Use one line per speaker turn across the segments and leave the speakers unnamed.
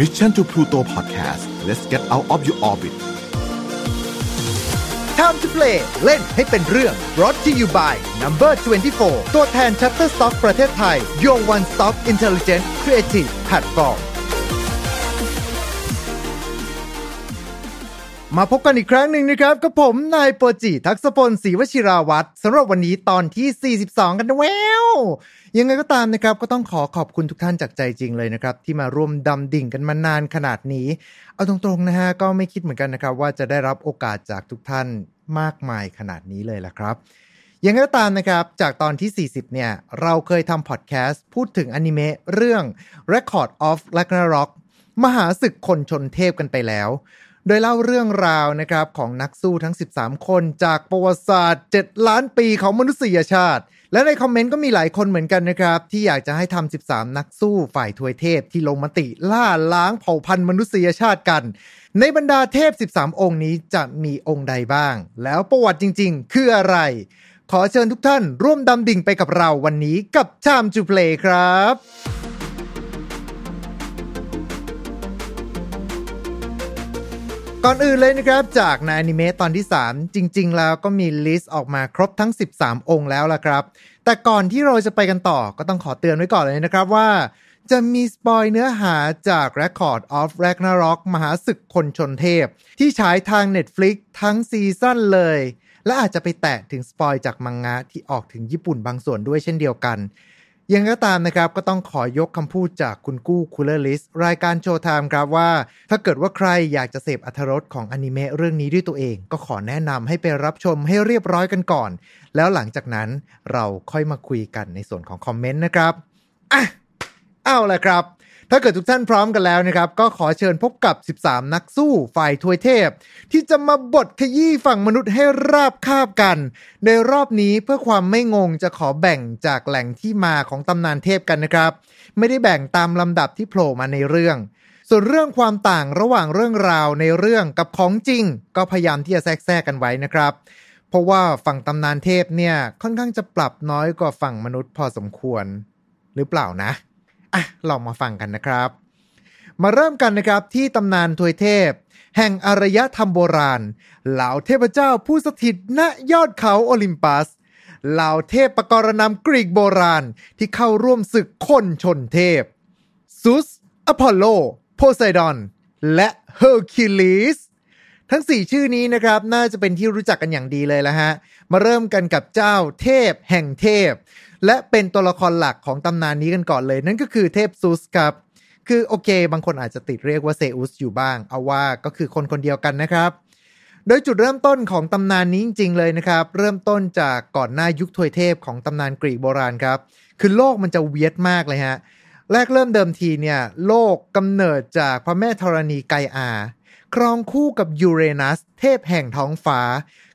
Mission to Pluto Podcast let's get out of your orbit
Time to play เล่นให้เป็นเรื่อง brought to you by Number 24 ตัวแทน Shutterstock ประเทศไทย Your One Stop Intelligent Creative Platform มาพบกันอีกครั้งหนึ่งนะครับกับผมนายโปจิทักษพลศรีวชิราวัตรสำหรับวันนี้ตอนที่ 42 กันแววยังไงก็ตามนะครับ ก็ต้องขอขอบคุณทุกท่านจากใจจริงเลยนะครับ ที่มาร่วมดำดิ่งกันมานานขนาดนี้ เอาตรงๆนะฮะ ก็ไม่คิดเหมือนกันนะครับ ว่าจะได้รับโอกาสจากทุกท่านมากมายขนาดนี้เลยละครับยังไงก็ตามนะครับ จากตอนที่ 40 เนี่ย เราเคยทำพอดแคสต์พูดถึงอนิเมะเรื่อง Record of Ragnarok มหาศึกคนชนเทพกันไปแล้ว โดยเล่าเรื่องราวนะครับของนักสู้ทั้ง 13 คนจากประวัติศาสตร์ 7 ล้านปีของมนุษยชาติ และในคอมเมนต์ก็มีหลายคนเหมือนกันนะครับ ที่อยากจะให้ทำ 13 นักสู้ฝ่ายทวยเทพที่ลงมติล่าล้างเผ่าพันธุ์มนุษยชาติกัน ในบรรดาเทพ 13 องค์นี้จะมีองค์ใดบ้าง แล้วประวัติจริง ๆ คืออะไร ขอเชิญทุกท่านร่วมดำดิ่งไปกับเราวันนี้กับ Time to Play ครับ ก่อนอื่นเลยนะครับ จากในอนิเมะตอนที่ 3 จริง ๆ แล้วก็มี list ออกมาครบทั้ง 13 องค์แล้วล่ะครับ แต่ก่อนที่เราจะไปกันต่อก็ต้องขอเตือนไว้ก่อนเลยนะครับว่า จะมี spoil เนื้อหาจาก Record of Ragnarok มหาศึกคนชนเทพ ที่ฉายทาง Netflix ทั้ง season เลย และอาจจะไปแตะถึง spoil จากมังงะที่ออกถึงญี่ปุ่นบางส่วนด้วยเช่นเดียวกัน ยังไงก็ตามนะครับก็ต้องขอยกคำพูดจากคุณกู้คูลเลอร์ลิสรายการโชว์ไทม์ครับว่า ถ้าเกิดว่าใครอยากจะเสพอรรถรสของอนิเมะเรื่องนี้ด้วยตัวเอง ก็ขอแนะนำให้ไปรับชมให้เรียบร้อยกันก่อน แล้วหลังจากนั้นเราค่อยมาคุยกันในส่วนของคอมเมนต์นะครับอะเอาละครับ ถ้าเกิดทุกท่านพร้อมกันแล้วนะครับ ก็ขอเชิญพบกับ 13 นักสู้ฝ่ายทวยเทพ ที่จะมาบทขยี้ฝั่งมนุษย์ให้ราบคาบกัน ในรอบนี้เพื่อความไม่งงจะขอแบ่งจากแหล่งที่มาของตำนานเทพกันนะครับ ไม่ได้แบ่งตามลำดับที่โผล่มาในเรื่อง ส่วนเรื่องความต่างระหว่างเรื่องราวในเรื่องกับของจริง ก็พยายามที่จะแทรกแทรกกันไว้นะครับเพราะว่าฝั่งตำนานเทพเนี่ยค่อนข้างจะปรับน้อยกว่าฝั่งมนุษย์พอสมควรหรือเปล่านะ อะลองมาฟังกันนะครับ มาเริ่มกันนะครับที่ตำนานทวยเทพ แห่งอารยธรรมโบราณ เหล่าเทพเจ้าผู้สถิตณยอดเขาโอลิมปัสเหล่าเทพประกรณำกรีกโบราณที่เข้าร่วมศึกคนชนเทพซุสอพอลโล โพไซดอน และเฮอร์คิวลิสทั้ง 4 ชื่อนี้นะครับ น่าจะเป็นที่รู้จักกันอย่างดีเลยละฮะ มาเริ่มกันกับเจ้าเทพแห่งเทพ และเป็นตัวละครหลักของตำนานนี้กันก่อนเลย นั่นก็คือเทพซุสครับ คือโอเค บางคนอาจจะติดเรียกว่าเซอุสอยู่บ้าง เอาว่าก็คือคนคนเดียวกันนะครับ โดยจุดเริ่มต้นของตำนานนี้จริง ๆ เลยนะครับ เริ่มต้นจากก่อนหน้ายุคทวยเทพของตำนานกรีกโบราณครับ คือโลกมันจะเวียดมากเลยฮะแรกเริ่มเดิมทีเนี่ย โลกกำเนิดจากพระแม่ธรณีไกอา ครองคู่กับยูเรนัส เทพแห่งท้องฟ้า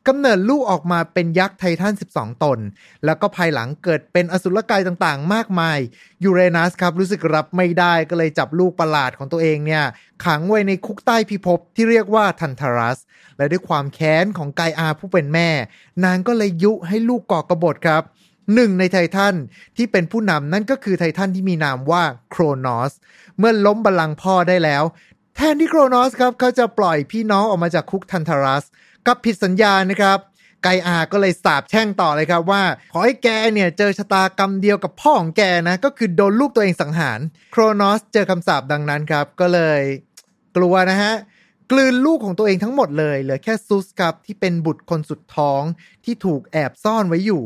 กำเนิดลูกออกมาเป็นยักษ์ไททัน 12 ตน แล้วก็ภายหลังเกิดเป็นอสุรกายต่างๆ มากมายยูเรนัสครับรู้สึกรับไม่ได้ก็เลยจับลูกประหลาดของตัวเองเนี่ย ขังไว้ในคุกใต้พิภพที่เรียกว่าทันทารัส และด้วยความแค้นของไกอาผู้เป็นแม่ นางก็เลยยุให้ลูกก่อกบฏครับหนึ่งในไททันที่เป็นผู้นำนั่นก็คือไททันที่มีนามว่าโครนอส เมื่อล้มบัลลังก์พ่อได้แล้ว แทนที่โครนอสครับเขาจะปล่อยพี่น้องออกมาจากคุกทันทารัส กับผิดสัญญานะครับไกอาก็เลยสาบแช่งต่อเลยครับว่า ขอให้แกเนี่ยเจอชะตากรรมเดียวกับพ่อของแกนะ ก็คือโดนลูกตัวเองสังหาร โครนอสเจอคำสาปดังนั้นครับ ก็เลยกลัวนะฮะ กลืนลูกของตัวเองทั้งหมดเลย เหลือแค่ซุสครับที่เป็นบุตรคนสุดท้องที่ถูกแอบซ่อนไว้อยู่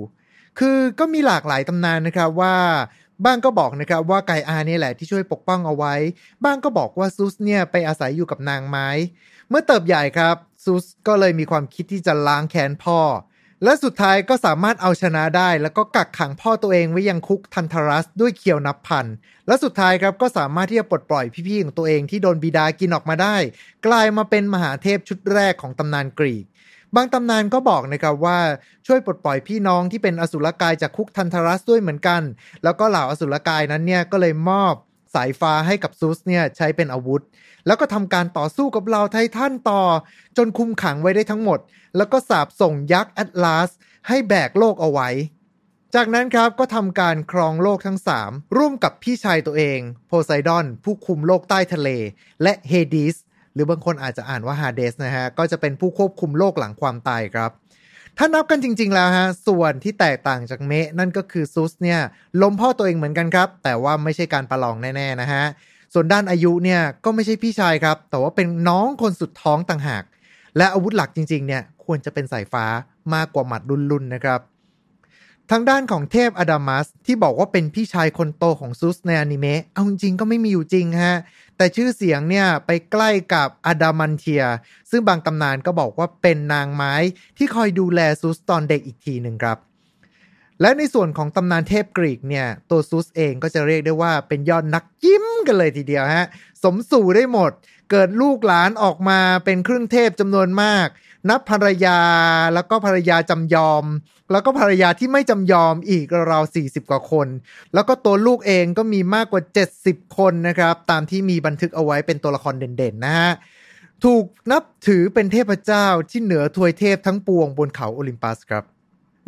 คือก็มีหลากหลายตำนานนะครับว่าบ้างก็บอกนะครับว่าไกอาเนี่ยแหละที่ช่วยปกป้องเอาไว้ บ้างก็บอกว่าซุสเนี่ยไปอาศัยอยู่กับนางไม้ เมื่อเติบใหญ่ครับ ซุสก็เลยมีความคิดที่จะล้างแค้นพ่อ และสุดท้ายก็สามารถเอาชนะได้ แล้วก็กักขังพ่อตัวเองไว้ยังคุกทันทารัสด้วยเคียวนับพัน และสุดท้ายครับก็สามารถที่จะปลดปล่อยพี่ๆของตัวเองที่โดนบิดากินออกมาได้ กลายมาเป็นมหาเทพชุดแรกของตำนานกรีกบางตำนานก็บอกนะครับว่าช่วยปลดปล่อยพี่น้องที่เป็นอสุรกายจากคุกทันทารัสด้วยเหมือนกัน แล้วก็เหล่าอสุรกายนั้นเนี่ยก็เลยมอบ สายฟ้าให้กับซูสเนี่ยใช้เป็นอาวุธ แล้วก็ทำการต่อสู้กับเหล่าไททันต่อ จนคุมขังไว้ได้ทั้งหมด แล้วก็สาบส่งยักษ์แอตลาส ให้แบกโลกเอาไว้ จากนั้นครับก็ทำการครองโลกทั้ง 3 ร่วมกับพี่ชายตัวเอง โพไซดอน ผู้คุมโลกใต้ทะเล และเฮดิสหรือบางคนอาจจะอ่านว่าฮาเดสนะฮะ ก็จะเป็นผู้ควบคุมโลกหลังความตายครับ ถ้านับกันจริง ๆ แล้วฮะ ส่วนที่แตกต่างจากเมะนั่นก็คือซุสเนี่ยล้มพ่อตัวเองเหมือนกันครับ แต่ว่าไม่ใช่การประลองแน่ๆนะฮะ ส่วนด้านอายุเนี่ยก็ไม่ใช่พี่ชายครับ แต่ว่าเป็นน้องคนสุดท้องต่างหาก และอาวุธหลักจริง ๆ เนี่ยควรจะเป็นสายฟ้ามากกว่าหมัดรุนๆนะครับทางด้านของเทพอดามัสที่บอกว่าเป็นพี่ชายคนโตของซุสในอนิเมะ เอาจริงก็ไม่มีอยู่จริงฮะ แต่ชื่อเสียงเนี่ยไปใกล้กับอดามันเทีย ซึ่งบางตำนานก็บอกว่าเป็นนางไม้ที่คอยดูแลซุสตอนเด็กอีกทีหนึ่งครับ และในส่วนของตำนานเทพกรีกเนี่ย ตัวซุสเองก็จะเรียกได้ว่าเป็นยอดนักยิ้มกันเลยทีเดียวฮะ สมสู่ได้หมด เกิดลูกหลานออกมาเป็นครึ่งเทพจำนวนมาก นับภรรยาแล้วก็ภรรยาจำยอม แล้วก็ภรรยาที่ไม่จำยอมอีกราวๆ40 กว่าคน แล้วก็ตัวลูกเองก็มีมากกว่า 70 คนนะครับ ตามที่มีบันทึกเอาไว้เป็นตัวละครเด่นๆนะฮะถูกนับถือเป็นเทพเจ้าที่เหนือทวยเทพทั้งปวงบนเขาโอลิมปัสครับ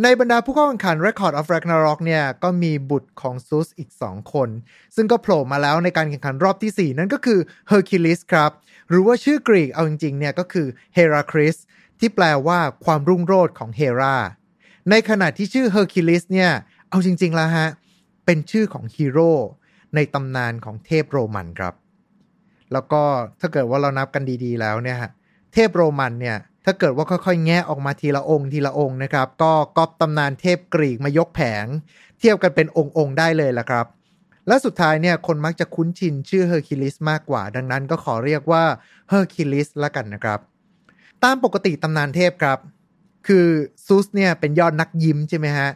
ในบรรดาผู้เข้าแข่งขัน Record of Ragnarok เนี่ยก็มีบุตรของซุสอีก 2 คน ซึ่งก็โผล่มาแล้วในการแข่งขันรอบที่ 4 นั่นก็คือเฮอร์คิลิสครับ หรือว่าชื่อกรีกเอาจริงๆเนี่ยก็คือเฮราคริส ที่แปลว่าความรุ่งโรจน์ของเฮรา ในขณะที่ชื่อเฮอร์คิวลิสเนี่ย เอาจริง ๆ แล้วฮะ เป็นชื่อของฮีโร่ในตำนานของเทพโรมันครับ แล้วก็ถ้าเกิดว่าเรานับกันดีๆ แล้วเนี่ยเทพโรมันเนี่ย ถ้าเกิดว่าค่อยๆ แงะออกมาทีละองค์ทีละองค์นะครับ ก็ก๊อปตำนานเทพกรีกมายกแผง เทียบกันเป็นองค์ๆได้เลยละครับและสุดท้ายเนี่ยคนมักจะคุ้นชินชื่อเฮอร์คิลิสมากกว่า ดังนั้นก็ขอเรียกว่าเฮอร์คิลิสละกันนะครับ ตามปกติตำนานเทพครับ คือซูสเนี่ยเป็นยอดนักจิ้มใช่ไหมฮะ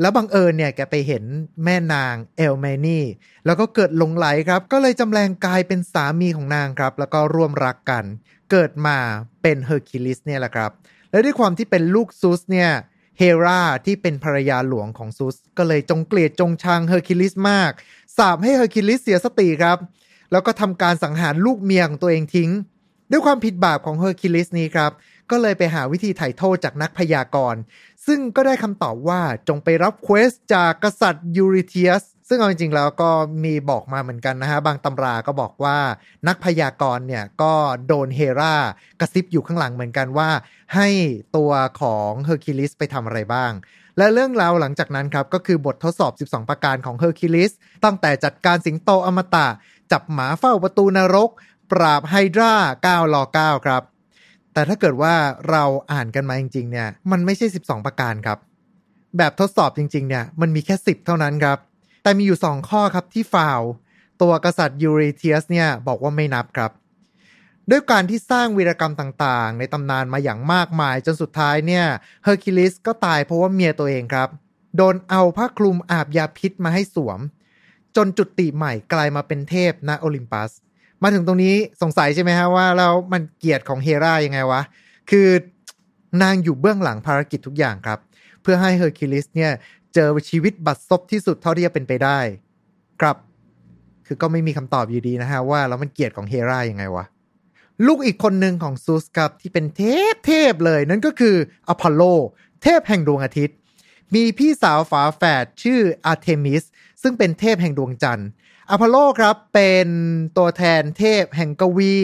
แล้วบังเอิญเนี่ยแกไปเห็นแม่นางเอลเมนี่ แล้วก็เกิดหลงใหลครับ ก็เลยจำแลงกายเป็นสามีของนางครับ แล้วก็ร่วมรักกัน เกิดมาเป็นเฮอร์คิลิสเนี่ยแหละครับ และด้วยความที่เป็นลูกซูสเนี่ยเฮราที่เป็นภรรยาหลวงของซูส ก็เลยจงเกลียดจงชังเฮอร์คิลิสมาก สาปให้เฮอร์คิลิสเสียสติครับ แล้วก็ทำการสังหารลูกเมียของตัวเองทิ้ง ด้วยความผิดบาปของเฮอร์คิวลิสนี้ครับ ก็เลยไปหาวิธีไถ่โทษจากนักพยากรณ์ซึ่งก็ได้คำตอบว่าจงไปรับ quest จากกษัตริย์ยูริเทียสซึ่งเอาจริงๆแล้วก็มีบอกมาเหมือนกันนะฮะ บางตำราก็บอกว่านักพยากรณ์เนี่ยก็โดนเฮรากระซิบอยู่ข้างหลังเหมือนกันว่า ให้ตัวของเฮอร์คิวลิสไปทำอะไรบ้าง และเรื่องราวหลังจากนั้นครับ ก็คือบททดสอบ 12 ประการของเฮอร์คิวลิสตั้งแต่จัดการสิงโตอมตะ จับหมาเฝ้าประตูนรก ปราบไฮดรา9 หัวครับ แต่ถ้าเกิดว่าเราอ่านกันมาจริงๆเนี่ย มันไม่ใช่ 12 ประการครับ แบบทดสอบจริงๆเนี่ยมันมีแค่ 10 เท่านั้นครับ แต่มีอยู่ 2 ข้อครับที่ฟาวล์ตัวกษัตริย์ยูเรเทียสเนี่ยบอกว่าไม่นับครับ ด้วยการที่สร้างวีรกรรมต่างๆ ในตำนานมาอย่างมากมายจนสุดท้ายเนี่ยเฮอร์คิวลิสก็ตายเพราะว่าเมียตัวเองครับ โดนเอาผ้าคลุมอาบยาพิษมาให้สวม จนจุติใหม่กลายมาเป็นเทพณโอลิมปัส มาถึงตรงนี้สงสัยใช่ไหมฮะว่าแล้วมันเกียรติของเฮรายังไงวะ คือนางอยู่เบื้องหลังภารกิจทุกอย่างครับ เพื่อให้เฮอร์คิวลิสเนี่ยเจอชีวิตบัดซบที่สุดเท่าที่จะเป็นไปได้ ครับ คือก็ไม่มีคำตอบอยู่ดีนะฮะว่าแล้วมันเกียรติของเฮรายังไงวะ ลูกอีกคนหนึ่งของซูสครับที่เป็นเทพเทพเลย นั่นก็คืออพอลโล เทพแห่งดวงอาทิตย์ มีพี่สาวฝาแฝดชื่ออาร์เทมิสซึ่งเป็นเทพแห่งดวงจันทร์ อพอลโลครับเป็นตัวแทนเทพแห่งกวี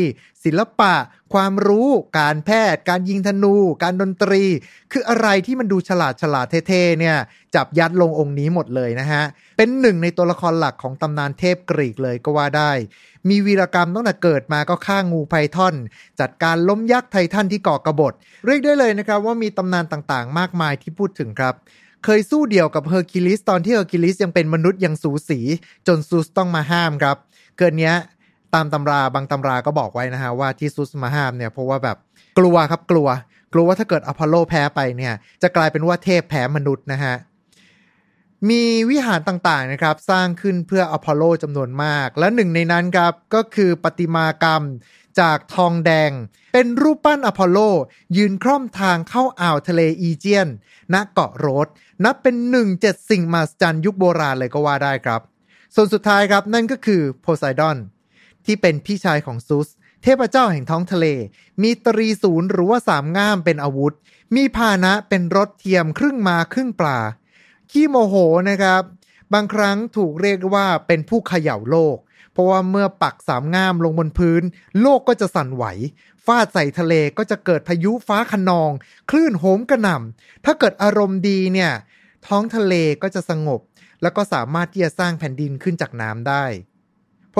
ศิลปะ ความรู้ การแพทย์ การยิงธนู การดนตรี คืออะไรที่มันดูฉลาดฉลาดเท่ๆเนี่ยจับยัดลงองค์นี้หมดเลยนะฮะ เป็นหนึ่งในตัวละครหลักของตำนานเทพกรีกเลยก็ว่าได้ มีวีรกรรมตั้งแต่เกิดมาก็ฆ่างูไพทอน จัดการล้มยักษ์ไททันที่ก่อกระบฏเรียกได้เลยนะครับว่ามีตำนานต่างๆ มากมายที่พูดถึงครับ เคยสู้เดี่ยวกับเฮอร์คิวลิสตอนที่เฮอร์คิวลิสยังเป็นมนุษย์ยังสูสีจนซูสต้องมาห้ามครับ เกินเนี้ยตามตำราบางตำราก็บอกไว้นะฮะว่าที่ซูสมาห้ามเนี่ยเพราะว่าแบบกลัวครับกลัว กลัวว่าถ้าเกิดอพอลโลแพ้ไปเนี่ย จะกลายเป็นว่าเทพแพ้มนุษย์นะฮะ มีวิหารต่างๆนะครับ สร้างขึ้นเพื่ออพอลโลจำนวนมาก และหนึ่งในนั้นครับ ก็คือประติมากรรมจากทองแดง เป็นรูปปั้นอพอลโล ยืนคร่อมทางเข้าอ่าวทะเลอีเจียน ณเกาะโรดส์ นับเป็นหนึ่งเจ็ดสิ่งมหัศจรรย์ยุคโบราณเลยก็ว่าได้ครับ ส่วนสุดท้ายครับนั่นก็คือโพไซดอน ที่เป็นพี่ชายของซุส เทพเจ้าแห่งท้องทะเล มีตรีศูนย์หรือว่าสามง่ามเป็นอาวุธ มีพาหนะเป็นรถเทียมครึ่งมาครึ่งปลา ขี้โมโหนะครับ บางครั้งถูกเรียกว่าเป็นผู้เขย่าโลก เพราะว่าเมื่อปักสามง่ามลงบนพื้น โลกก็จะสั่นไหวฟาดใส่ทะเลก็จะเกิดพายุฟ้าขนอง คลื่นโหมกระหน่ำถ้าเกิดอารมณ์ดีเนี่ยท้องทะเลก็จะสงบ แล้วก็สามารถที่จะสร้างแผ่นดินขึ้นจากน้ำได้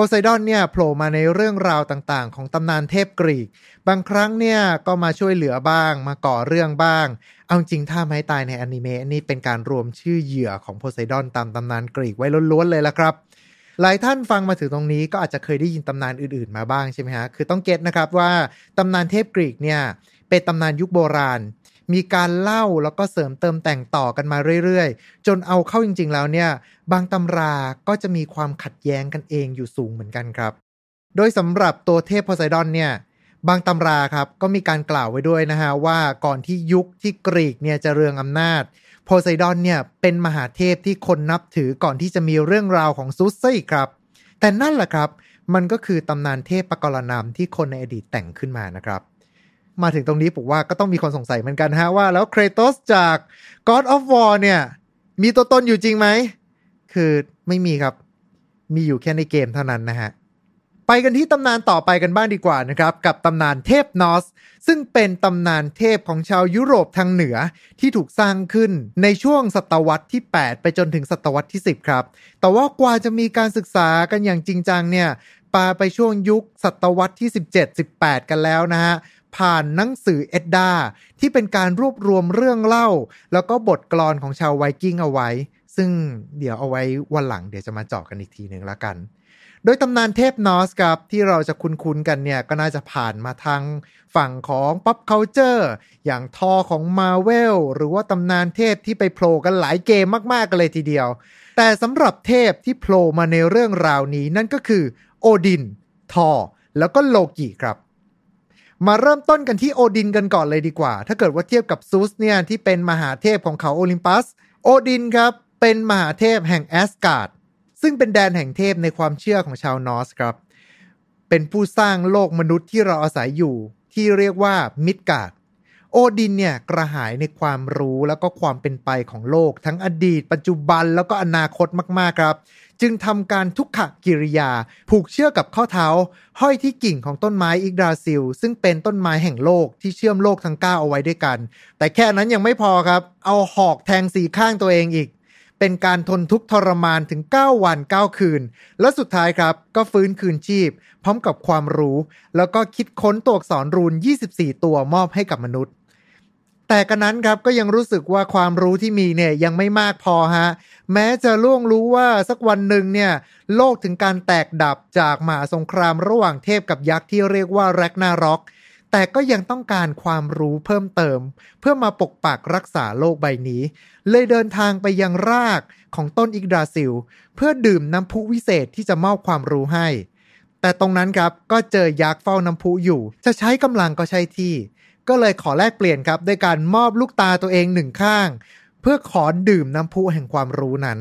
ไซดอนเนี่ยโผล่มาในเรื่องราวต่างๆ ของตำนานเทพกรีก บางครั้งเนี่ยก็มาช่วยเหลือบ้าง มาก่อเรื่องบ้าง เอาจริงถ้าไม้ตายในอนิเมะนี่เป็นการรวมชื่อเหยื่อของโพไซดอนตามตำนานกรีกไว้ล้วนๆเลยละครับ หลายท่านฟังมาถึงตรงนี้ก็อาจจะเคยได้ยินตำนานอื่นๆมาบ้างใช่ไหมฮะ คือต้องเก็ตนะครับว่าตำนานเทพกรีกเนี่ยเป็นตำนานยุคโบราณ มีการเล่าแล้วก็เสริมเติมแต่งต่อกันมาเรื่อยๆ จนเอาเข้าจริงๆแล้วเนี่ย บางตำราก็จะมีความขัดแย้งกันเองอยู่สูงเหมือนกันครับ โดยสำหรับตัวเทพโพไซดอนเนี่ยบางตำราครับก็มีการกล่าวไว้ด้วยนะฮะว่าก่อนที่ยุคที่กรีกเนี่ยจะเรืองอำนาจ โพไซดอนเนี่ยเป็นมหาเทพที่คนนับถือก่อนที่จะมีเรื่องราวของซุสซี่ครับ แต่นั่นแหละครับ มันก็คือตำนานเทพปกรณามที่คนในอดีตแต่งขึ้นมานะครับ มาถึงตรงนี้ผมว่าก็ต้องมีคนสงสัยเหมือนกันฮะว่าแล้วเครโตสจาก God of War เนี่ย มีตัวตนอยู่จริงไหม คือไม่มีครับ มีอยู่แค่ในเกมเท่านั้นนะฮะ ไปกันที่ตำนานต่อไปกันบ้างดีกว่านะครับ กับตำนานเทพนอส ซึ่งเป็นตำนานเทพของชาวยุโรปทางเหนือที่ถูกสร้างขึ้นในช่วงศตวรรษที่ 8 ไปจนถึงศตวรรษที่ 10 ครับ แต่ว่ากว่าจะมีการศึกษากันอย่างจริงจังเนี่ยปาไปช่วงยุคศตวรรษที่ 17-18 กันแล้วนะฮะ ผ่านหนังสือเอ็ดดาที่เป็นการรวบรวมเรื่องเล่า แล้วก็บทกลอนของชาวไวกิ้งเอาไว้ ซึ่งเดี๋ยวเอาไว้วันหลังเดี๋ยวจะมาเจาะกันอีกทีหนึ่งละกัน โดยตำนานเทพนอสครับที่เราจะคุ้นๆกันเนี่ยก็น่าจะผ่านมาทางฝั่งของ pop culture อย่างทอของ Marvel หรือว่าตำนานเทพที่ไปโผล่กันหลายเกมมากๆกันเลยทีเดียว แต่สำหรับเทพที่โผล่มาในเรื่องราวนี้นั่นก็คือโอดิน ทอ แล้วก็โลกิครับ มาเริ่มต้นกันที่โอดินกันก่อนเลยดีกว่า ถ้าเกิดว่าเทียบกับซูสเนี่ยที่เป็นมหาเทพของเขาโอลิมปัส โอดินครับเป็นมหาเทพแห่งแอสการ์ดซึ่งเป็นแดนแห่งเทพในความเชื่อของชาวนอร์สครับ เป็นผู้สร้างโลกมนุษย์ที่เราอาศัยอยู่ ที่เรียกว่ามิดการ์ด โอดินเนี่ยกระหายในความรู้แล้วก็ความเป็นไปของโลก ทั้งอดีต ปัจจุบันแล้วก็อนาคตมากๆครับ จึงทำการทุกขกิริยา ผูกเชือกกับข้อเท้า ห้อยที่กิ่งของต้นไม้อิกดาซิล ซึ่งเป็นต้นไม้แห่งโลกที่เชื่อมโลกทั้งเก้าเอาไว้ด้วยกัน แต่แค่นั้นยังไม่พอครับ เอาหอกแทงสีข้างตัวเองอีก เป็นการทนทุกข์ทรมานถึง 9 วัน 9 คืน และสุดท้ายครับก็ฟื้นคืนชีพ พร้อมกับความรู้ แล้วก็คิดค้นตัวอักษรรูน 24 ตัวมอบให้กับมนุษย์ แต่กันนั้นครับก็ยังรู้สึกว่าความรู้ที่มีเนี่ยยังไม่มากพอฮะแม้จะล่วงรู้ว่าสักวันหนึ่งเนี่ยโลกถึงการแตกดับจากมหาสงครามระหว่างเทพกับยักษ์ที่เรียกว่าแร็กนาร็อกแต่ก็ยังต้องการความรู้เพิ่มเติม เพื่อมาปกปักรักษาโลกใบนี้ เลยเดินทางไปยังรากของต้นอิกดาซิล เพื่อดื่มน้ำพุวิเศษที่จะมอบความรู้ให้ แต่ตรงนั้นครับก็เจอยักษ์เฝ้าน้ำพุอยู่ จะใช้กำลังก็ใช่ที่ ก็เลยขอแลกเปลี่ยนครับด้วยการมอบลูกตาตัวเองหนึ่งข้าง เพื่อขอดื่มน้ำพุแห่งความรู้นั้น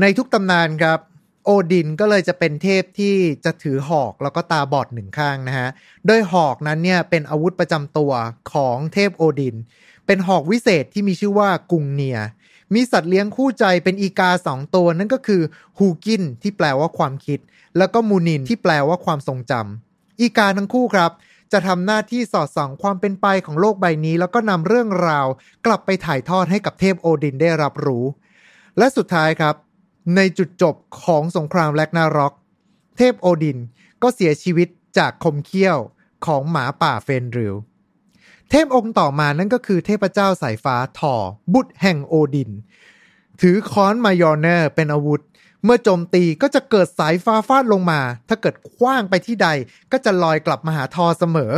ในทุกตำนานครับ โอดินก็เลยจะเป็นเทพที่จะถือหอกแล้วก็ตาบอดหนึ่งข้างนะฮะ โดยหอกนั้นเนี่ยเป็นอาวุธประจำตัวของเทพโอดิน เป็นหอกวิเศษที่มีชื่อว่ากุงเนีย มีสัตว์เลี้ยงคู่ใจเป็นอีกาสองตัวนั่นก็คือฮูกินที่แปลว่าความคิด แล้วก็มูนินที่แปลว่าความทรงจำอีกาทั้งคู่ครับ จะทำหน้าที่สอดส่องความเป็นไปของโลกใบนี้ แล้วก็นำเรื่องราว กลับไปถ่ายทอดให้กับเทพโอดินได้รับรู้ และสุดท้ายครับ ในจุดจบของสงครามแร็กนาร็อก เทพโอดินก็เสียชีวิตจากคมเขี้ยวของหมาป่าเฟนริลเทพองค์ต่อมานั่นก็คือเทพเจ้าสายฟ้าธอร์ บุตรแห่งโอดิน ถือค้อนมายอร์เนอร์เป็นอาวุธ เมื่อโจมตีก็จะเกิดสายฟ้าฟาดลงมา ถ้าเกิดขว้างไปที่ใดก็จะลอยกลับมาหาธอร์เสมอ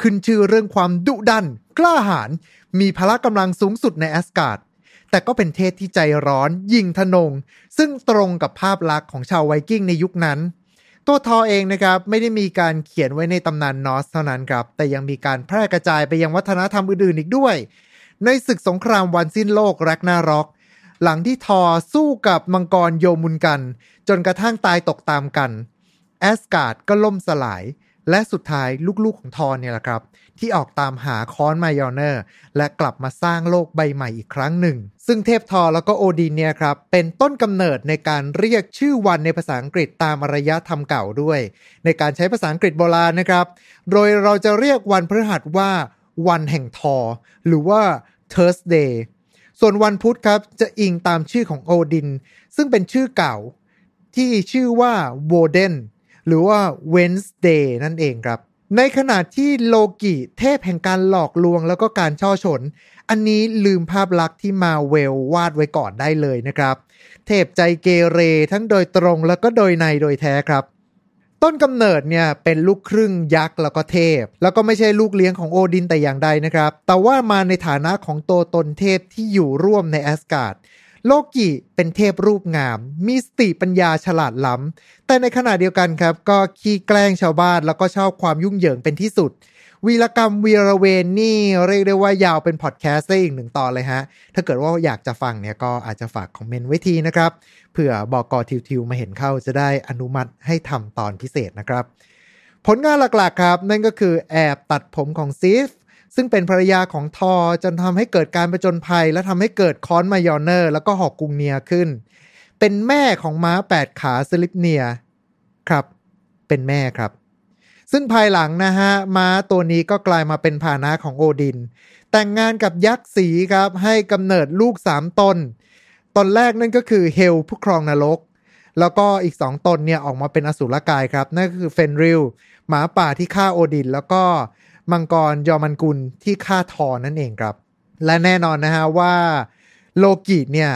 ขึ้นชื่อเรื่องความดุดัน กล้าหาญมีพละกำลังสูงสุดในแอสการ์ดแต่ก็เป็นเทพที่ใจร้อนยิงทนง ซึ่งตรงกับภาพลักษณ์ของชาวไวกิ้งในยุคนั้น ตัวธอร์เองนะครับไม่ได้มีการเขียนไว้ในตำนานนอร์สเท่านั้นครับ แต่ยังมีการแพร่กระจายไปยังวัฒนธรรมอื่นๆอีกด้วย ในศึกสงครามวันสิ้นโลกแร็กนาร็อก หลังที่ธอร์สู้กับมังกรโยมุนกันด์ จนกระทั่งตายตกตามกัน แอสการ์ดก็ล่มสลาย และสุดท้ายลูกๆของธอร์เนี่ยแหละครับ ที่ออกตามหาค้อนมายอเนอร์ และกลับมาสร้างโลกใบใหม่อีกครั้งหนึ่ง ซึ่งเทพธอร์แล้วก็โอดินเนี่ยครับ เป็นต้นกำเนิดในการเรียกชื่อวันในภาษาอังกฤษตามอารยธรรมเก่าด้วย ในการใช้ภาษาอังกฤษโบราณนะครับ โดยเราจะเรียกวันพฤหัสว่า วันแห่งธอร์ หรือว่า Thursday ส่วนวันพุธครับจะอิงตามชื่อของโอดิน ซึ่งเป็นชื่อเก่าที่ชื่อว่าโวเดนหรือว่า Wednesday นั่นเองครับ ในขณะที่โลกิเทพแห่งการหลอกลวงแล้วก็การฉ้อฉล อันนี้ลืมภาพลักษณ์ที่มาร์เวลวาดไว้ก่อนได้เลยนะครับ เทพใจเกเรทั้งโดยตรงแล้วก็โดยในโดยแท้ครับ ต้นกำเนิดเนี่ยเป็นลูกครึ่งยักษ์แล้วก็เทพ แล้วก็ไม่ใช่ลูกเลี้ยงของโอดินแต่อย่างใดนะครับ แต่ว่ามาในฐานะของตัวตนเทพที่อยู่ร่วมในแอสการ์ดโลกิเป็นเทพรูปงาม มีสติปัญญาฉลาดล้ำ แต่ในขณะเดียวกันครับ ก็ขี้แกล้งชาวบ้านแล้วก็ชอบความยุ่งเหยิงเป็นที่สุด วีรกรรมวีรเวนนี่เรียกได้ว่ายาวเป็นพอดแคสต์ได้อีกหนึ่งตอนเลยฮะ ถ้าเกิดว่าอยากจะฟังเนี่ยก็อาจจะฝากคอมเมนต์ไว้ทีนะครับ เผื่อบอกกอทิวทิวมาเห็นเข้าจะได้อนุมัติให้ทำตอนพิเศษนะครับ ผลงานหลักๆครับ นั่นก็คือแอบตัดผมของซีฟซึ่งเป็นภรรยาของธอร์จนทำให้เกิดการประจนภัย และทำให้เกิดค้อนมายอเนอร์ แล้วก็หอกกุงเนียขึ้น เป็นแม่ของม้าแปดขาสลิปเนียครับ เป็นแม่ครับ ซึ่งภายหลังนะฮะม้าตัวนี้ก็กลายมาเป็นพาหนะของโอดิน แต่งงานกับยักษ์สีครับให้กำเนิดลูกสามตน ตนแรกนั่นก็คือเฮลผู้ครองนรก แล้วก็อีกสองตนเนี่ยออกมาเป็นอสุรกายครับ นั่นก็คือเฟนริลหมาป่าที่ฆ่าโอดิน แล้วก็มังกรยอมันกุลที่ฆ่าทอนั่นเองครับ และแน่นอนนะฮะว่าโลกิเนี่ย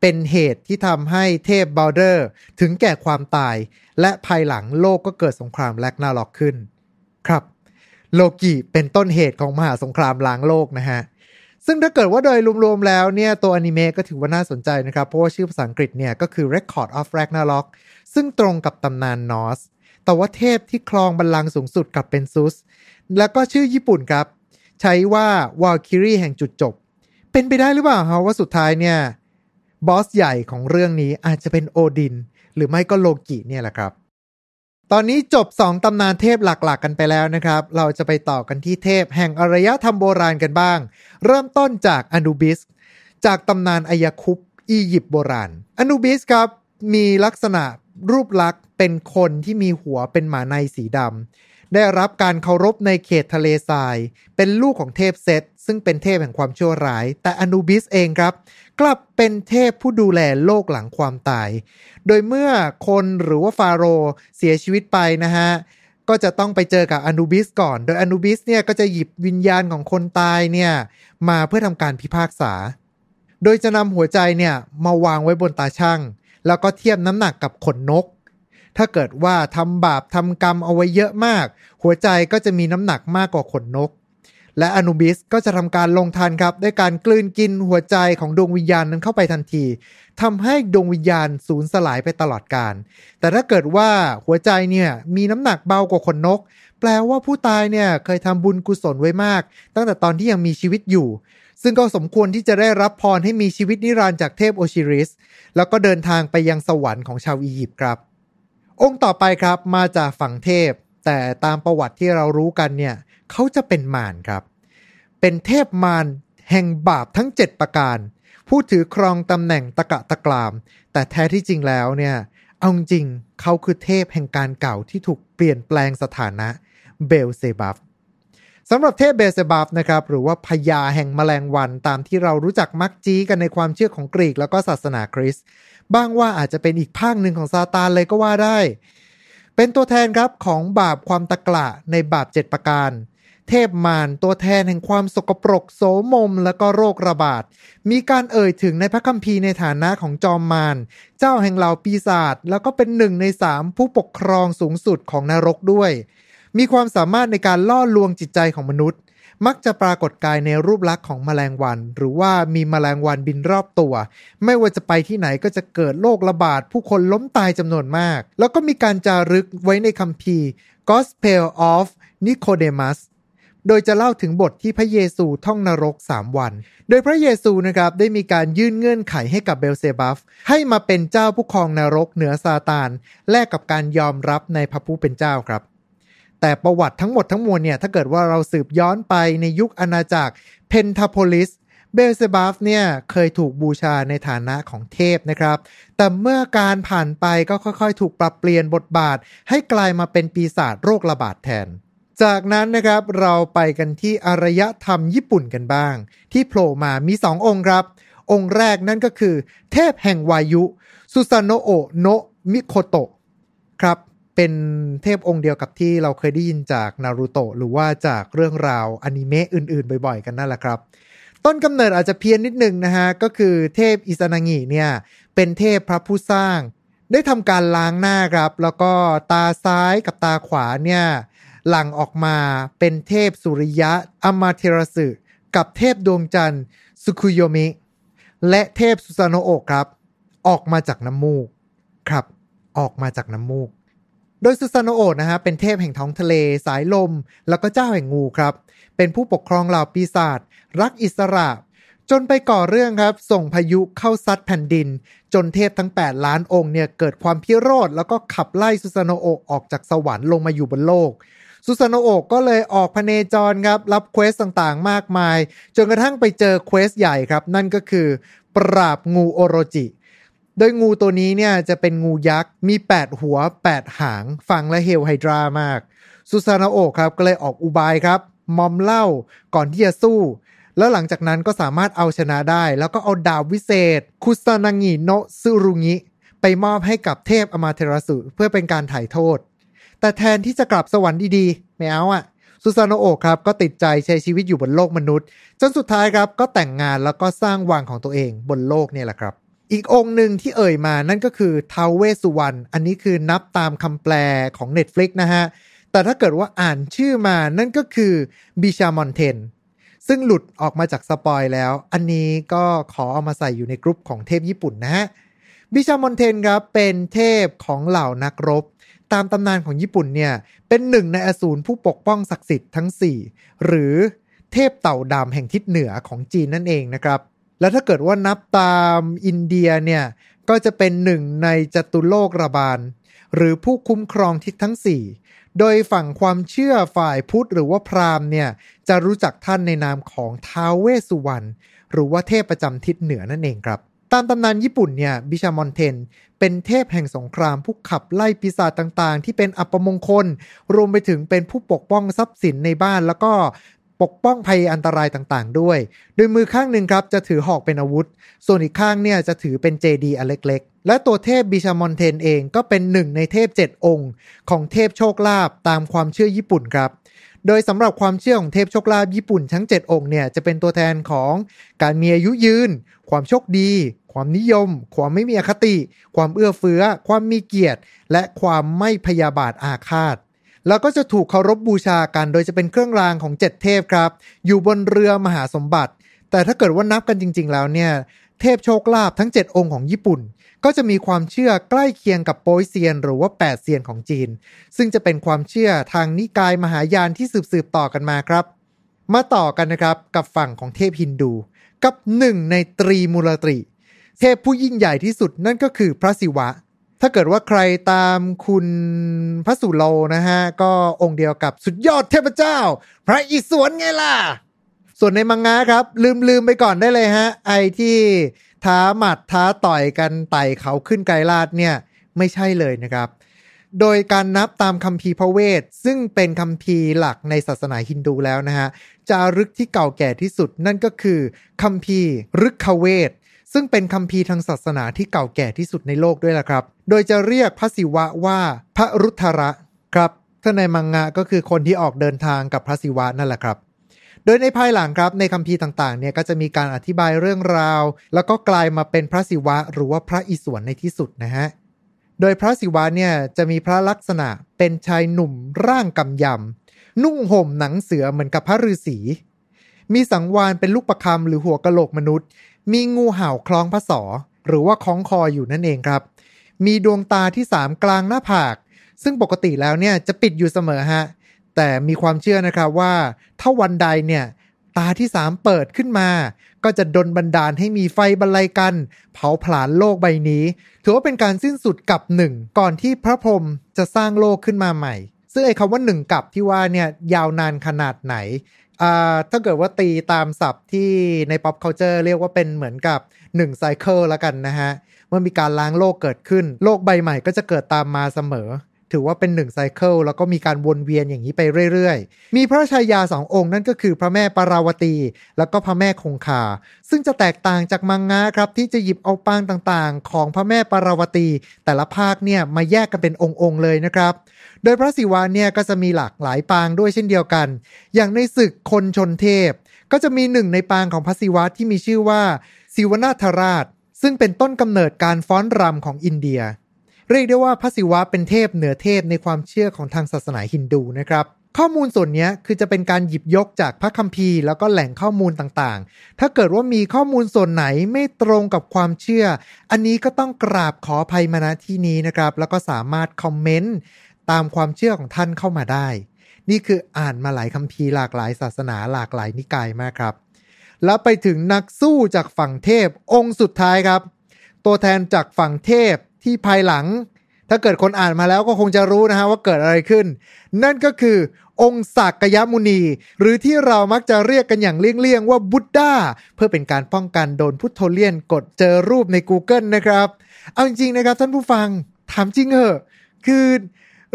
เป็นเหตุที่ทำให้เทพบาลเดอร์ถึงแก่ความตาย และภายหลังโลกก็เกิดสงครามแลกนาล็อกขึ้น ครับ โลกิเป็นต้นเหตุของมหาสงครามล้างโลกนะฮะ ซึ่งถ้าเกิดว่าโดยรวมๆแล้วเนี่ยตัวอนิเมะก็ถือว่าน่าสนใจนะครับ เพราะว่าชื่อภาษาอังกฤษเนี่ยก็คือ Record of Ragnarok ซึ่งตรงกับตำนานนอสแต่ว่าเทพที่ครองบัลลังก์สูงสุดกับเป็นซุส แล้วก็ชื่อญี่ปุ่นครับ ใช้ว่าวาลคิรีแห่งจุดจบ เป็นไปได้หรือเปล่าครับว่าสุดท้ายเนี่ยบอสใหญ่ของเรื่องนี้อาจจะเป็นโอดิน หรือไม่ก็โลกิเนี่ยแหละครับ ตอนนี้จบ 2ตำนานเทพหลักๆกันไปแล้วนะครับ เราจะไปต่อกันที่เทพแห่งอารยธรรมโบราณกันบ้าง เริ่มต้นจากอนูบิส จากตำนานไอยคุปต์อียิปต์โบราณ อนูบิสครับมีลักษณะรูปลักษณ์เป็นคนที่มีหัวเป็นหมาในสีดำ ได้รับการเคารพในเขตทะเลทราย เป็นลูกของเทพเซตซึ่งเป็นเทพแห่งความชั่วร้าย แต่อนูบิสเองครับ กลับเป็นเทพผู้ดูแลโลกหลังความตาย โดยเมื่อคนหรือว่าฟาโรเสียชีวิตไปนะฮะก็จะต้องไปเจอกับอนูบิสก่อน โดยอนูบิสเนี่ยก็จะหยิบวิญญาณของคนตายเนี่ยมาเพื่อทำการพิพากษา โดยจะนำหัวใจเนี่ยมาวางไว้บนตาช่าง แล้วก็เทียบน้ำหนักกับขนนก ถ้าเกิดว่าทำบาปทำกรรมเอาไว้เยอะมาก หัวใจก็จะมีน้ำหนักมากกว่าขนนก และอนุบิสก็จะทำการลงทันครับ ด้วยการกลืนกินหัวใจของดวงวิญญาณนั้นเข้าไปทันทีทำให้ดวงวิญญาณสูญสลายไปตลอดกาลแต่ถ้าเกิดว่าหัวใจเนี่ยมีน้ำหนักเบากว่าขนนก แปลว่าผู้ตายเนี่ยเคยทำบุญกุศลไว้มาก ตั้งแต่ตอนที่ยังมีชีวิตอยู่ซึ่งก็สมควรที่จะได้รับพรให้มีชีวิตนิรันดร์จากเทพโอชิริส แล้วก็เดินทางไปยังสวรรค์ของชาวอียิปต์ครับ องค์ต่อไปครับมาจากฝั่งเทพ แต่ตามประวัติที่เรารู้กันเนี่ยเขาจะเป็นมารครับ เป็นเทพมารแห่งบาปทั้ง 7 ประการ ผู้ถือครองตำแหน่งตะกะตะกราม แต่แท้ที่จริงแล้วเนี่ยเอาจริงเขาคือเทพแห่งกาลเก่าที่ถูกเปลี่ยนแปลงสถานะเบลเซบัฟ สำหรับเทพเบลเซบัฟนะครับหรือว่าพญาแห่งแมลงวันตามที่เรารู้จักมักจี่กันในความเชื่อของกรีกแล้วก็ศาสนาคริสต์บ้างว่าอาจจะเป็นอีกภาคหนึ่งของซาตานเลยก็ว่าได้ เป็นตัวแทนครับของบาปความตะกละในบาปเจ็ดประการ เทพมารตัวแทนแห่งความสกปรกโสมมและก็โรคระบาด มีการเอ่ยถึงในพระคัมภีร์ในฐานะของจอมมารเจ้าแห่งเหล่าปีศาจแล้วก็เป็นหนึ่งในสามผู้ปกครองสูงสุดของนรกด้วย มีความสามารถในการล่อลวงจิตใจของมนุษย์ มักจะปรากฏกายในรูปลักษณ์ของแมลงวัน หรือว่ามีแมลงวันบินรอบตัว ไม่ว่าจะไปที่ไหนก็จะเกิดโรคระบาด ผู้คนล้มตายจำนวนมาก แล้วก็มีการจารึกไว้ในคัมภีร์ Gospel of Nicodemus โดยจะเล่าถึงบทที่พระเยซูท่องนรก 3 วัน โดยพระเยซูนะครับได้มีการยื่นเงื่อนไขให้กับเบลเซบัฟให้มาเป็นเจ้าผู้ครองนรกเหนือซาตาน แลกกับการยอมรับในพระผู้เป็นเจ้าครับ แต่ประวัติทั้งหมดทั้งมวลเนี่ยถ้าเกิดว่าเราสืบย้อนไปในยุคอาณาจักรเพนทาโพลิสเบลเซบัฟเนี่ยเคยถูกบูชาในฐานะของเทพนะครับ แต่เมื่อกาลผ่านไปก็ค่อยๆ ถูกปรับเปลี่ยนบทบาท ให้กลายมาเป็นปีศาจโรคระบาดแทน จากนั้นนะครับเราไปกันที่อารยธรรมญี่ปุ่นกันบ้าง ที่โผล่มามีสององค์ครับ องค์แรกนั่นก็คือ เทพแห่งวายุ สุซานโอโนะมิโคโตะครับ เป็นเทพองค์เดียวกับที่เราเคยได้ยินจากนารูโตะหรือว่าจากเรื่องราวอนิเมะอื่นๆ บ่อยๆ กันนั่นแหละครับ ต้นกำเนิดอาจจะเพี้ยนนิดนึงนะฮะ ก็คือเทพอิซานางิเนี่ย เป็นเทพพระผู้สร้าง ได้ทำการล้างหน้าครับ แล้วก็ตาซ้ายกับตาขวาเนี่ย หลั่งออกมาเป็นเทพสุริยะอมาเทรสึกับเทพดวงจันทร์สุคุโยมิ และเทพสุซาโนโอะครับ ออกมาจากน้ำมูกครับ ออกมาจากน้ำมูก โดยซูซานโอะนะฮะเป็นเทพแห่งท้องทะเล สายลม แล้วก็เจ้าแห่งงูครับ เป็นผู้ปกครองเหล่าปีศาจรักอิสระ จนไปก่อเรื่องครับ ส่งพายุเข้าซัดแผ่นดิน จนเทพทั้ง 8 ล้านองค์เนี่ยเกิดความพิโรธแล้วก็ขับไล่ซูซานโอะออกจากสวรรค์ลงมาอยู่บนโลกซูซานโอะก็เลยออกพเนจรครับ รับ quest ต่างๆ มากมาย จนกระทั่งไปเจอ quest ใหญ่ครับ นั่นก็คือ ปราบงูโอโรจิ โดยงูตัวนี้เนี่ยจะเป็นงูยักษ์มี 8 หัว 8 หาง ฟังแล้ว Hail Hydra มาก ซูซาโนโอครับก็เลยออกอุบายครับมอมเหล้าก่อนที่จะสู้ แล้วหลังจากนั้นก็สามารถเอาชนะได้ แล้วก็เอาดาบวิเศษ คุซานางิโนซึรุงิ ไปมอบให้กับเทพอมาเทราสุเพื่อเป็นการถ่ายโทษ แต่แทนที่จะกลับสวรรค์ดีๆ ไม่เอาอะซูซาโนโอครับก็ติดใจใช้ชีวิตอยู่บนโลกมนุษย์ จนสุดท้ายครับก็แต่งงานแล้วก็สร้างวังของตัวเองบนโลกเนี่ยแหละครับ อีกองค์หนึ่งที่เอ่ยมานั่นก็คือท้าวเวสสุวรรณอันนี้คือนับตามคำแปลของ Netflix นะฮะ แต่ถ้าเกิดว่าอ่านชื่อมานั่นก็คือบิชามอนเทนซึ่งหลุดออกมาจาก spoil แล้ว อันนี้ก็ขอเอามาใส่อยู่ในกรุ๊ปของเทพญี่ปุ่นนะฮะบิชามอนเทนครับเป็นเทพของเหล่านักรบ ตามตำนานของญี่ปุ่นเนี่ย เป็นหนึ่งในอสูรผู้ปกป้องศักดิ์สิทธิ์ทั้ง 4 หรือเทพเต่าดำแห่งทิศเหนือของจีนนั่นเองนะครับ แล้วถ้าเกิดว่านับตามอินเดียเนี่ย ก็จะเป็นหนึ่งในจตุโลกระบาล หรือผู้คุ้มครองทิศทั้ง4โดยฝั่งความเชื่อฝ่ายพุทธหรือว่าพราหมณ์เนี่ย จะรู้จักท่านในนามของท้าวเวสสุวรรณหรือว่าเทพประจำทิศเหนือนั่นเองครับ ตามตำนานญี่ปุ่นเนี่ยบิชามอนเทน เป็นเทพแห่งสงครามผู้ขับไล่ปีศาจต่างๆ ที่เป็นอัปมงคล รวมไปถึงเป็นผู้ปกป้องทรัพย์สินในบ้านแล้วก็ ปกป้องภัยอันตรายต่างๆ ด้วย โดยมือข้างหนึ่งครับจะถือหอกเป็นอาวุธ ส่วนอีกข้างเนี่ยจะถือเป็นเจดีอันเล็กๆ และตัวเทพบิชามอนเทนเองก็เป็นหนึ่งในเทพ 7 องค์ ของเทพโชคลาภตามความเชื่อญี่ปุ่นครับ โดยสำหรับความเชื่อของเทพโชคลาภญี่ปุ่นทั้ง 7 องค์เนี่ยจะเป็นตัวแทนของการมีอายุยืน ความโชคดี ความนิยม ความไม่มีอคติ ความเอื้อเฟื้อ ความมีเกียรติ และความไม่พยาบาทอาฆาต แล้วก็จะถูกเคารพบบูชากัน โดยจะเป็นเครื่องรางของ7เทพครับ อยู่บนเรือมหาสมบัติ แต่ถ้าเกิดว่านับกันจริง ๆ แล้วเนี่ยเทพโชคลาภทั้ง 7 องค์ของญี่ปุ่น ก็จะมีความเชื่อใกล้เคียงกับโปยเซียน หรือว่า8เซียนของจีน ซึ่งจะเป็นความเชื่อทางนิกายมหายานที่สืบๆต่อกันมาครับ มาต่อกันนะครับกับฝั่งของเทพฮินดู กับหนึ่งในตรีมูลตรี เทพผู้ยิ่งใหญ่ที่สุดนั่นก็คือพระศิวะ ถ้าเกิดว่าใครตามคุณพระสุโลนะฮะ ก็องค์เดียวกับสุดยอดเทพเจ้า พระอิศวรไงล่ะ ส่วนในมังงะครับ ลืมลืมไปก่อนได้เลยฮะ ไอที่ท้าหมัดท้าต่อยกันไต่เขาขึ้นไกลลาดเนี่ย ไม่ใช่เลยนะครับ โดยการนับตามคัมภีร์พระเวท ซึ่งเป็นคัมภีร์หลักในศาสนาฮินดูแล้วนะฮะจารึกที่เก่าแก่ที่สุดนั่นก็คือคัมภีร์ฤกขเวท ซึ่งเป็นคัมภีร์ทางศาสนาที่เก่าแก่ที่สุดในโลกด้วยล่ะครับ โดยจะเรียกพระศิวะว่าพระรุทธระครับถ้าในมังงะก็คือคนที่ออกเดินทางกับพระศิวะนั่นแหละครับ โดยในภายหลังครับในคัมภีร์ต่างๆเนี่ยก็จะมีการอธิบายเรื่องราว แล้วก็กลายมาเป็นพระศิวะหรือว่าพระอิศวรในที่สุดนะฮะโดยพระศิวะเนี่ยจะมีพระลักษณะเป็นชายหนุ่มร่างกำยำนุ่งห่มหนังเสือเหมือนกับพระฤาษีมีสังวานเป็นลูกประคำหรือหัวกะโหลกมนุษย์ มีงูเห่าคล้องพระศอหรือว่าคล้องคออยู่นั่นเองครับ มีดวงตาที่สามกลางหน้าผาก ซึ่งปกติแล้วเนี่ยจะปิดอยู่เสมอฮะ แต่มีความเชื่อนะครับว่า ถ้าวันใดเนี่ยตาที่สามเปิดขึ้นมา ก็จะดนบันดาลให้มีไฟบรรลัยกัน เผาผลาญโลกใบนี้ ถือว่าเป็นการสิ้นสุดกับหนึ่งก่อนที่พระพรหมจะสร้างโลกขึ้นมาใหม่ ซึ่งไอ้คำว่าหนึ่งกับที่ว่าเนี่ยยาวนานขนาดไหน อ่าถ้าเกิดว่าตีตามศัพท์ที่ใน pop culture เรียกว่าเป็นเหมือนกับ1ไซเคิลแล้วกันนะฮะ เมื่อมีการล้างโลกเกิดขึ้น โลกใบใหม่ก็จะเกิดตามมาเสมอ ถือว่าเป็นหนึ่งไซเคิลแล้วก็มีการวนเวียนอย่างนี้ไปเรื่อยๆ มีพระชายาสององค์นั่นก็คือพระแม่ปาราวตี แล้วก็พระแม่คงคา ซึ่งจะแตกต่างจากมังงะครับที่จะหยิบเอาปางต่างๆ ของพระแม่ปาราวตี แต่ละภาคเนี่ยมาแยกกันเป็นองค์ๆเลยนะครับ โดยพระศิวะเนี่ยก็จะมีหลากหลายปางด้วยเช่นเดียวกัน อย่างในศึกคนชนเทพ ก็จะมีหนึ่งในปางของพระศิวะที่มีชื่อว่าศิวนาธราช ซึ่งเป็นต้นกำเนิดการฟ้อนรำของอินเดีย เรียกได้ว่าพระศิวะเป็นเทพเหนือเทพในความเชื่อของทางศาสนาฮินดูนะครับ ข้อมูลส่วนนี้คือจะเป็นการหยิบยกจากพระคัมภีร์ แล้วก็แหล่งข้อมูลต่างๆ ถ้าเกิดว่ามีข้อมูลส่วนไหนไม่ตรงกับความเชื่อ อันนี้ก็ต้องกราบขออภัยมาณที่นี้นะครับ แล้วก็สามารถคอมเมนต์ตามความเชื่อของท่านเข้ามาได้ นี่คืออ่านมาหลายคัมภีร์หลากหลายศาสนาหลากหลายนิกายมากครับ แล้วไปถึงนักสู้จากฝั่งเทพองค์สุดท้ายครับ ตัวแทนจากฝั่งเทพ ที่ภายหลัง ถ้าเกิดคนอ่านมาแล้วก็คงจะรู้นะฮะว่าเกิดอะไรขึ้น นั่นก็คือ องค์สักยมุนี หรือที่เรามักจะเรียกกันอย่างเลี่ยงๆว่าบุตดาเพื่อเป็นการป้องกันโดนพุทโธเลียนกดเจอรูปใน Google นะครับ เอาจริงๆนะครับท่านผู้ฟังถามจริงเหอะ คือ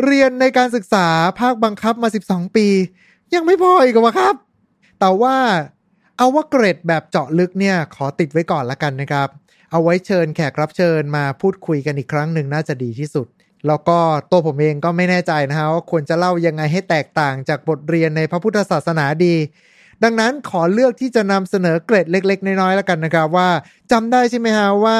เรียนในการศึกษาภาคบังคับมา 12 ปี ยังไม่พออีกวะครับ แต่ว่าเอาว่าเกรดแบบเจาะลึกเนี่ย ขอติดไว้ก่อนละกันนะครับ เอาไว้เชิญแขกรับเชิญมาพูดคุยกันอีกครั้งหนึ่งน่าจะดีที่สุด แล้วก็ตัวผมเองก็ไม่แน่ใจนะฮะว่าควรจะเล่ายังไงให้แตกต่างจากบทเรียนในพระพุทธศาสนาดี ดังนั้นขอเลือกที่จะนำเสนอเกรดเล็ก ๆ น้อยๆแล้วกันนะครับว่าจำได้ใช่ไหมฮะว่า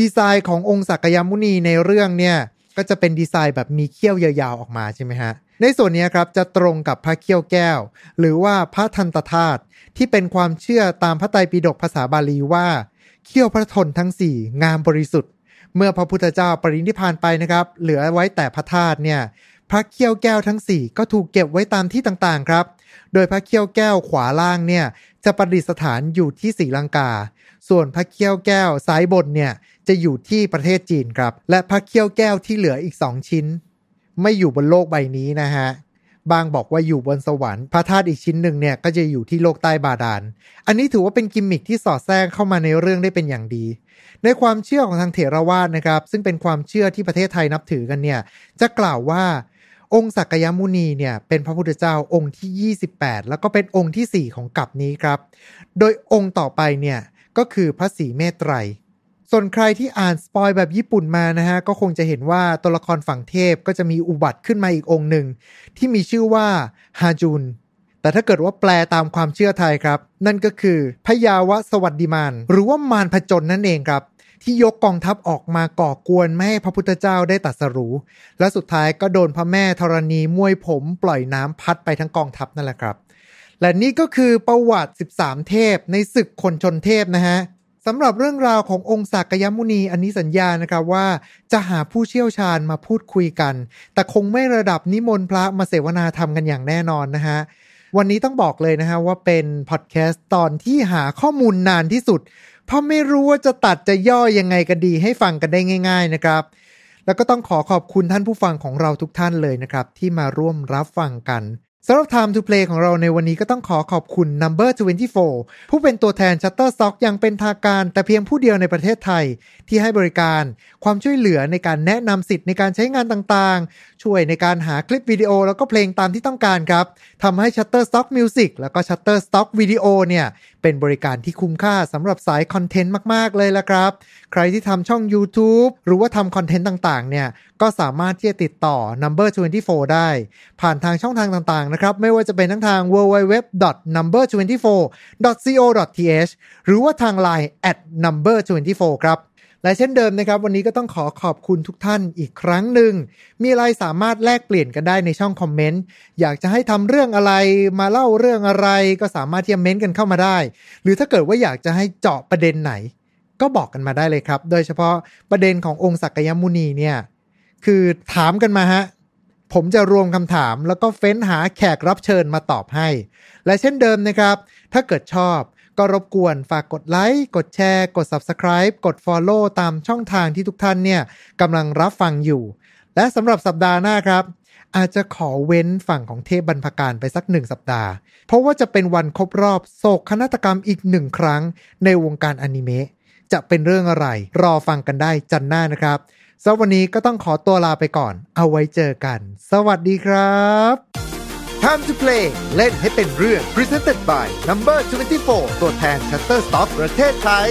ดีไซน์ขององค์สักยมุนีในเรื่องเนี่ยก็จะเป็นดีไซน์แบบมีเขี้ยวยาวๆออกมาใช่ไหมฮะ ในส่วนนี้ครับจะตรงกับพระเขี้ยวแก้ว หรือว่าพระทันตธาตุที่เป็นความเชื่อตามพระไตรปิฎกภาษาบาลีว่า เขี้ยวพระทนทั้ง4งามบริสุทธิ์ เมื่อพระพุทธเจ้าปรินิพานไปนะครับ เหลือไว้แต่พระธาตุเนี่ย พระเขี้ยวแก้วทั้ง4ก็ถูกเก็บไว้ตามที่ต่างๆครับ โดยพระเขี้ยวแก้วขวาล่างเนี่ยจะประดิษฐานอยู่ที่ศรีลังกา ส่วนพระเขี้ยวแก้วซ้ายบนเนี่ยจะอยู่ที่ประเทศจีนครับ และพระเขี้ยวแก้วที่เหลืออีก2ชิ้น ไม่อยู่บนโลกใบนี้นะฮะ บางบอกว่าอยู่บนสวรรค์พระธาตุอีกชิ้นหนึ่งเนี่ยก็จะอยู่ที่โลกใต้บาดาล อันนี้ถือว่าเป็นกิมมิคที่สอดแทรกเข้ามาในเรื่องได้เป็นอย่างดี ในความเชื่อของทางเถรวาทนะครับ ซึ่งเป็นความเชื่อที่ประเทศไทยนับถือกันเนี่ยจะกล่าวว่าองค์สักยมุนีเนี่ยเป็นพระพุทธเจ้าองค์ที่ 28 แล้วก็เป็นองค์ที่ 4 ของกัปนี้ครับ โดยองค์ต่อไปเนี่ยก็คือพระศรีเมตไตร ส่วนใครที่อ่านสปอยแบบญี่ปุ่นมานะฮะ ก็คงจะเห็นว่าตัวละครฝั่งเทพก็จะมีอุบัติขึ้นมาอีกองค์หนึ่ง ที่มีชื่อว่าฮาจุนแต่ถ้าเกิดว่าแปลตามความเชื่อไทยครับ นั่นก็คือพยาวะสวัสดิมาน หรือว่ามารผจญนั่นเองครับ ที่ยกกองทัพออกมาก่อกวนไม่ให้พระพุทธเจ้าได้ตรัสรู้และสุดท้ายก็โดนพระแม่ธรณีมวยผมปล่อยน้ำพัดไปทั้งกองทัพนั่นแหละครับและนี่ก็คือประวัติ 13 เทพในศึกคนชนเทพนะฮะ สำหรับเรื่องราวขององค์สักยมุนีอันนี้สัญญานะครับว่าจะหาผู้เชี่ยวชาญมาพูดคุยกัน แต่คงไม่ระดับนิมนต์พระมาเสวนาธรรมกันอย่างแน่นอนนะฮะวันนี้ต้องบอกเลยนะฮะว่าเป็นพอดแคสต์ตอนที่หาข้อมูลนานที่สุด เพราะไม่รู้ว่าจะตัดจะย่อยังไงกันดีให้ฟังกันได้ง่าย ๆนะครับ แล้วก็ต้องขอขอบคุณท่านผู้ฟังของเราทุกท่านเลยนะครับ ที่มาร่วมรับฟังกัน สำหรับ Time to Play ของเราในวันนี้ก็ต้องขอขอบคุณ Number 24 ผู้เป็นตัวแทน Shutterstock อย่างเป็นทางการแต่เพียงผู้เดียวในประเทศไทย ที่ให้บริการความช่วยเหลือในการแนะนำสิทธิ์ในการใช้งานต่างๆ ช่วยในการหาคลิปวิดีโอแล้วก็เพลงตามที่ต้องการครับทำให้ Shutterstock Music แล้วก็ Shutterstock Video เนี่ย เป็นบริการที่คุ้มค่าสำหรับสายคอนเทนต์มาก ๆ เลยละครับ ใครที่ทำช่อง YouTube หรือว่าทำคอนเทนต์ต่าง ๆ เนี่ย ก็สามารถที่จะติดต่อ Number 24 ได้ ผ่านทางช่องทางต่าง ๆ นะครับ ไม่ว่าจะเป็นทั้งทาง www.number24.co.th หรือว่าทาง Line at number 24 ครับ และเช่นเดิมนะครับ วันนี้ก็ต้องขอขอบคุณทุกท่านอีกครั้งหนึ่ง มีอะไรสามารถแลกเปลี่ยนกันได้ในช่องคอมเมนต์ อยากจะให้ทำเรื่องอะไรมาเล่าเรื่องอะไร ก็สามารถที่จะเม้นต์กันเข้ามาได้ หรือถ้าเกิดว่าอยากจะให้เจาะประเด็นไหน ก็บอกกันมาได้เลยครับ โดยเฉพาะประเด็นขององค์สักยมุนีเนี่ยคือถามกันมาฮะผมจะรวมคำถามแล้วก็เฟ้นหาแขกรับเชิญมาตอบให้ และเช่นเดิมนะครับ ถ้าเกิดชอบ ก็รบกวนฝากกดไลค์ กดแชร์ กด Subscribe กด Follow ตามช่องทางที่ทุกท่านเนี่ยกำลังรับฟังอยู่ และสำหรับสัปดาห์หน้าครับ อาจจะขอเว้นฝั่งของเทพบรรพการไปสักหนึ่งสัปดาห์ เพราะว่าจะเป็นวันครบรอบโศกนาฏกรรมอีกหนึ่งครั้งในวงการอนิเมะจะเป็นเรื่องอะไร รอฟังกันได้จันหน้านะครับสำหรับวันนี้ก็ต้องขอตัวลาไปก่อน เอาไว้เจอกัน สวัสดีครับ Time to play เล่นให้เป็นเรื่อง Presented by Number 24 ตัวแทน Shutterstock ประเทศไทย